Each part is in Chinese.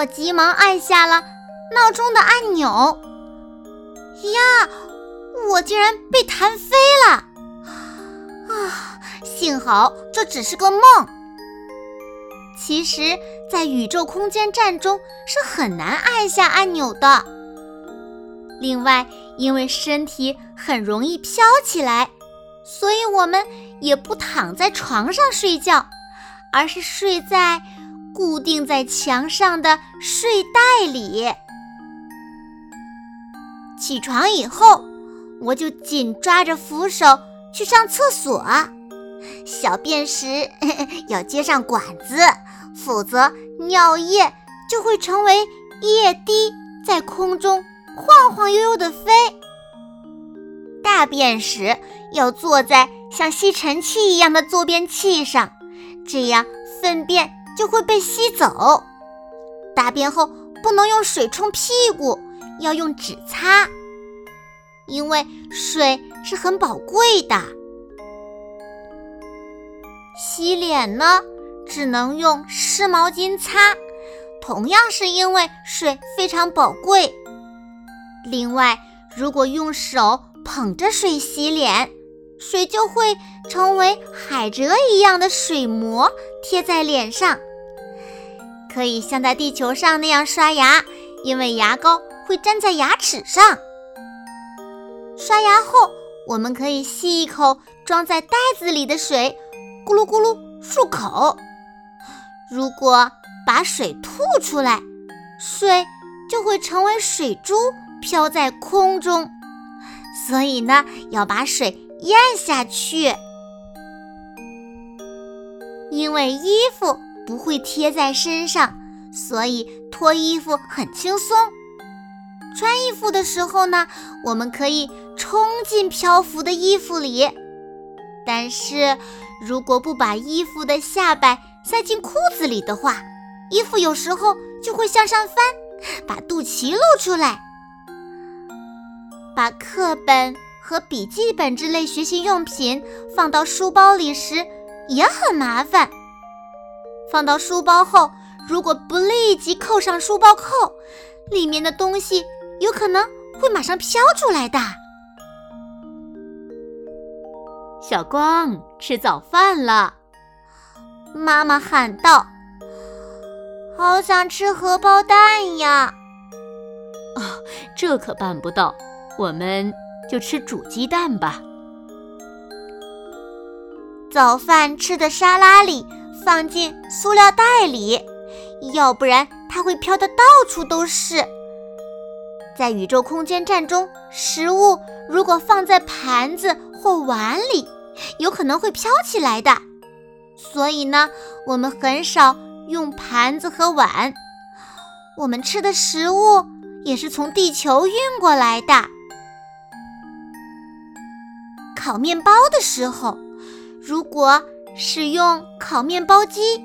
我急忙按下了闹钟的按钮，呀，我竟然被弹飞了！啊，幸好这只是个梦。其实，在宇宙空间站中是很难按下按钮的。另外，因为身体很容易飘起来，所以我们也不躺在床上睡觉，而是睡在。固定在墙上的睡袋里。起床以后，我就紧抓着扶手去上厕所。小便时 要接上管子，否则尿液就会成为液滴，在空中晃晃悠悠地飞。大便时要坐在像吸尘器一样的坐便器上，这样粪便。就会被吸走。大便后不能用水冲屁股，要用纸擦，因为水是很宝贵的。洗脸呢，只能用湿毛巾擦，同样是因为水非常宝贵。另外，如果用手捧着水洗脸，水就会成为海蜇一样的水膜贴在脸上。可以像在地球上那样刷牙，因为牙膏会粘在牙齿上。刷牙后，我们可以吸一口装在袋子里的水，咕噜咕噜漱口。如果把水吐出来，水就会成为水珠飘在空中。所以呢，要把水咽下去，因为衣服。不会贴在身上，所以脱衣服很轻松。穿衣服的时候呢，我们可以冲进漂浮的衣服里，但是如果不把衣服的下摆塞进裤子里的话，衣服有时候就会向上翻，把肚脐露出来。把课本和笔记本之类学习用品放到书包里时也很麻烦。放到书包后，如果不立即扣上书包扣，里面的东西有可能会马上飘出来的。小光，吃早饭了。妈妈喊道：“好想吃荷包蛋呀！”啊，这可办不到，我们就吃煮鸡蛋吧。早饭吃的沙拉里。放进塑料袋里，要不然它会飘得到处都是。在宇宙空间站中，食物如果放在盘子或碗里，有可能会飘起来的。所以呢，我们很少用盘子和碗。我们吃的食物也是从地球运过来的。烤面包的时候，如果使用烤面包机，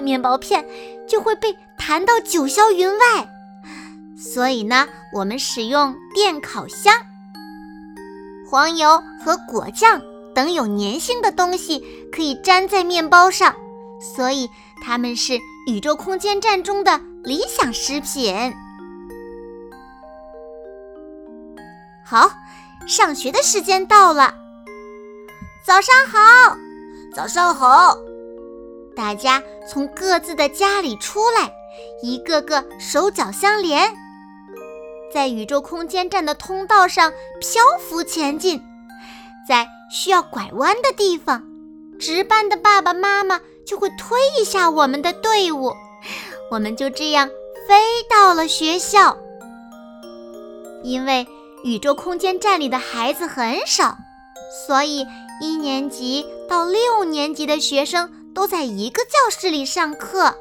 面包片就会被弹到九霄云外。所以呢，我们使用电烤箱。黄油和果酱等有粘性的东西可以粘在面包上，所以它们是宇宙空间站中的理想食品。好，上学的时间到了。早上好。早上好！大家从各自的家里出来，一个个手脚相连，在宇宙空间站的通道上漂浮前进。在需要拐弯的地方，值班的爸爸妈妈就会推一下我们的队伍，我们就这样飞到了学校。因为宇宙空间站里的孩子很少。所以一年级到六年级的学生都在一个教室里上课。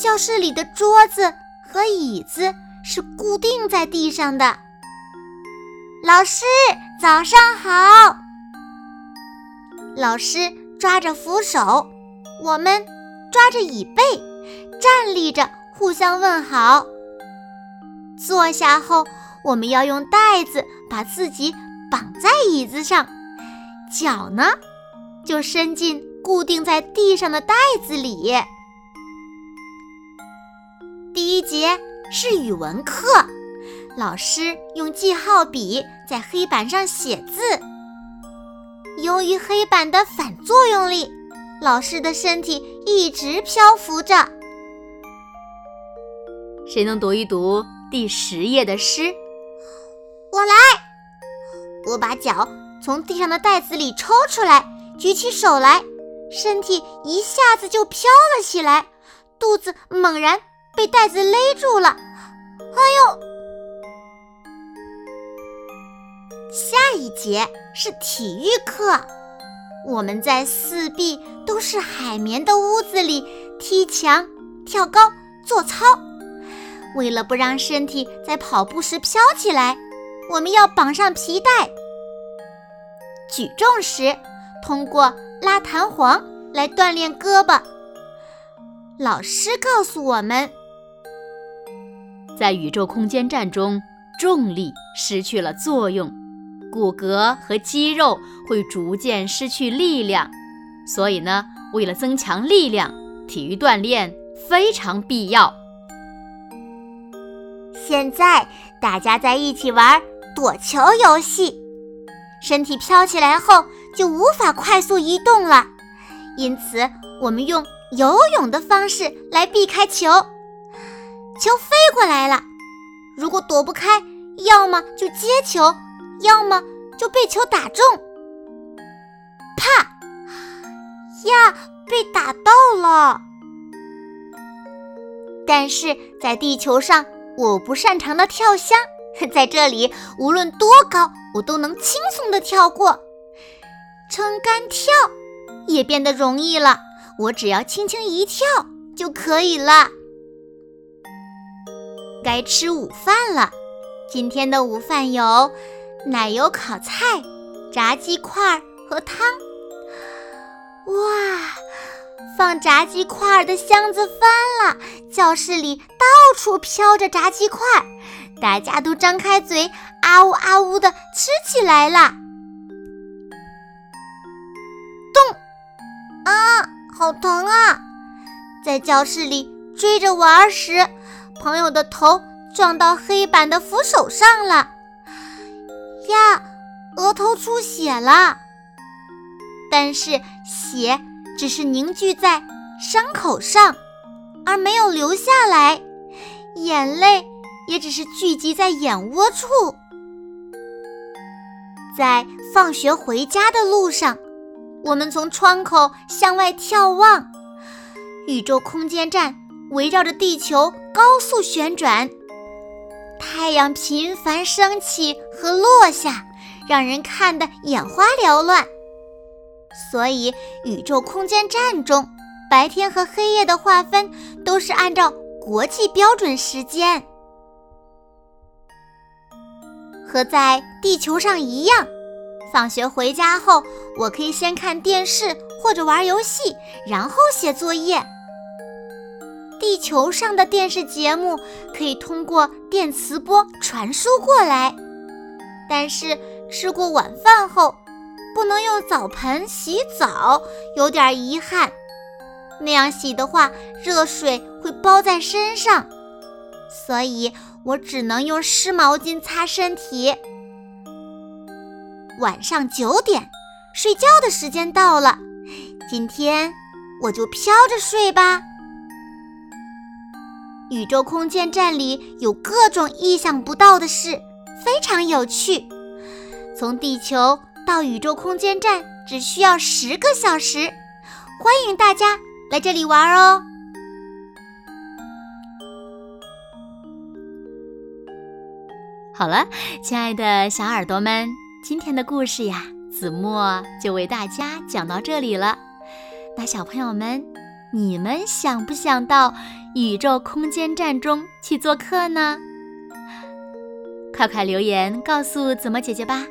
教室里的桌子和椅子是固定在地上的。老师，早上好。老师抓着扶手，我们抓着椅背，站立着互相问好。坐下后，我们要用带子把自己绑在椅子上，脚呢就伸进固定在地上的袋子里。第一节是语文课，老师用记号笔在黑板上写字。由于黑板的反作用力，老师的身体一直漂浮着。谁能读一读第十页的诗？我来。我把脚从地上的袋子里抽出来，举起手来，身体一下子就飘了起来，肚子猛然被袋子勒住了。哎呦！下一节是体育课，我们在四壁都是海绵的屋子里踢墙、跳高、做操。为了不让身体在跑步时飘起来，我们要绑上皮带。举重时，通过拉弹簧来锻炼胳膊。老师告诉我们，在宇宙空间站中，重力失去了作用，骨骼和肌肉会逐渐失去力量。所以呢，为了增强力量，体育锻炼非常必要。现在大家在一起玩躲球游戏，身体飘起来后就无法快速移动了，因此我们用游泳的方式来避开球。球飞过来了，如果躲不开，要么就接球，要么就被球打中。啪！呀，被打到了。但是在地球上。我不擅长的跳箱，在这里无论多高，我都能轻松的跳过。撑杆跳也变得容易了，我只要轻轻一跳就可以了。该吃午饭了，今天的午饭有奶油烤菜、炸鸡块和汤。哇！放炸鸡块的箱子翻了，教室里到处飘着炸鸡块，大家都张开嘴，啊呜啊呜的吃起来了。咚！啊，好疼啊！在教室里追着玩时，朋友的头撞到黑板的扶手上了，呀，额头出血了。但是血。只是凝聚在伤口上，而没有流下来；眼泪也只是聚集在眼窝处。在放学回家的路上，我们从窗口向外眺望，宇宙空间站围绕着地球高速旋转，太阳频繁升起和落下，让人看得眼花缭乱。所以，宇宙空间站中，白天和黑夜的划分都是按照国际标准时间，和在地球上一样。放学回家后，我可以先看电视或者玩游戏，然后写作业。地球上的电视节目可以通过电磁波传输过来，但是吃过晚饭后。不能用澡盆洗澡，有点遗憾。那样洗的话，热水会包在身上，所以我只能用湿毛巾擦身体。晚上九点，睡觉的时间到了，今天我就飘着睡吧。宇宙空间站里有各种意想不到的事，非常有趣。从地球。到宇宙空间站只需要十个小时，欢迎大家来这里玩哦！好了，亲爱的小耳朵们，今天的故事呀，子墨就为大家讲到这里了。那小朋友们，你们想不想到宇宙空间站中去做客呢？快快留言告诉子墨姐姐吧。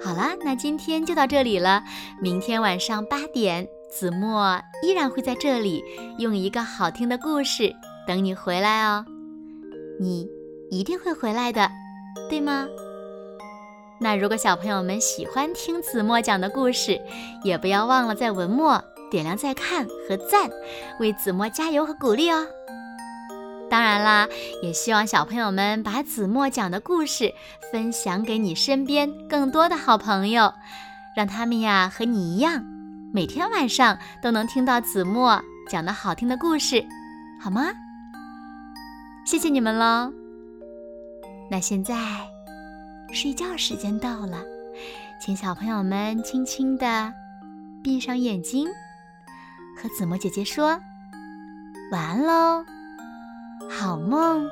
好了，那今天就到这里了。明天晚上八点，子墨依然会在这里，用一个好听的故事等你回来哦。你一定会回来的，对吗？那如果小朋友们喜欢听子墨讲的故事，也不要忘了在文末点亮再看和赞，为子墨加油和鼓励哦。当然啦，也希望小朋友们把子墨讲的故事分享给你身边更多的好朋友，让他们呀和你一样，每天晚上都能听到子墨讲的好听的故事，好吗？谢谢你们喽。那现在。睡觉时间到了，请小朋友们轻轻地闭上眼睛，和子墨姐姐说晚安喽，好梦。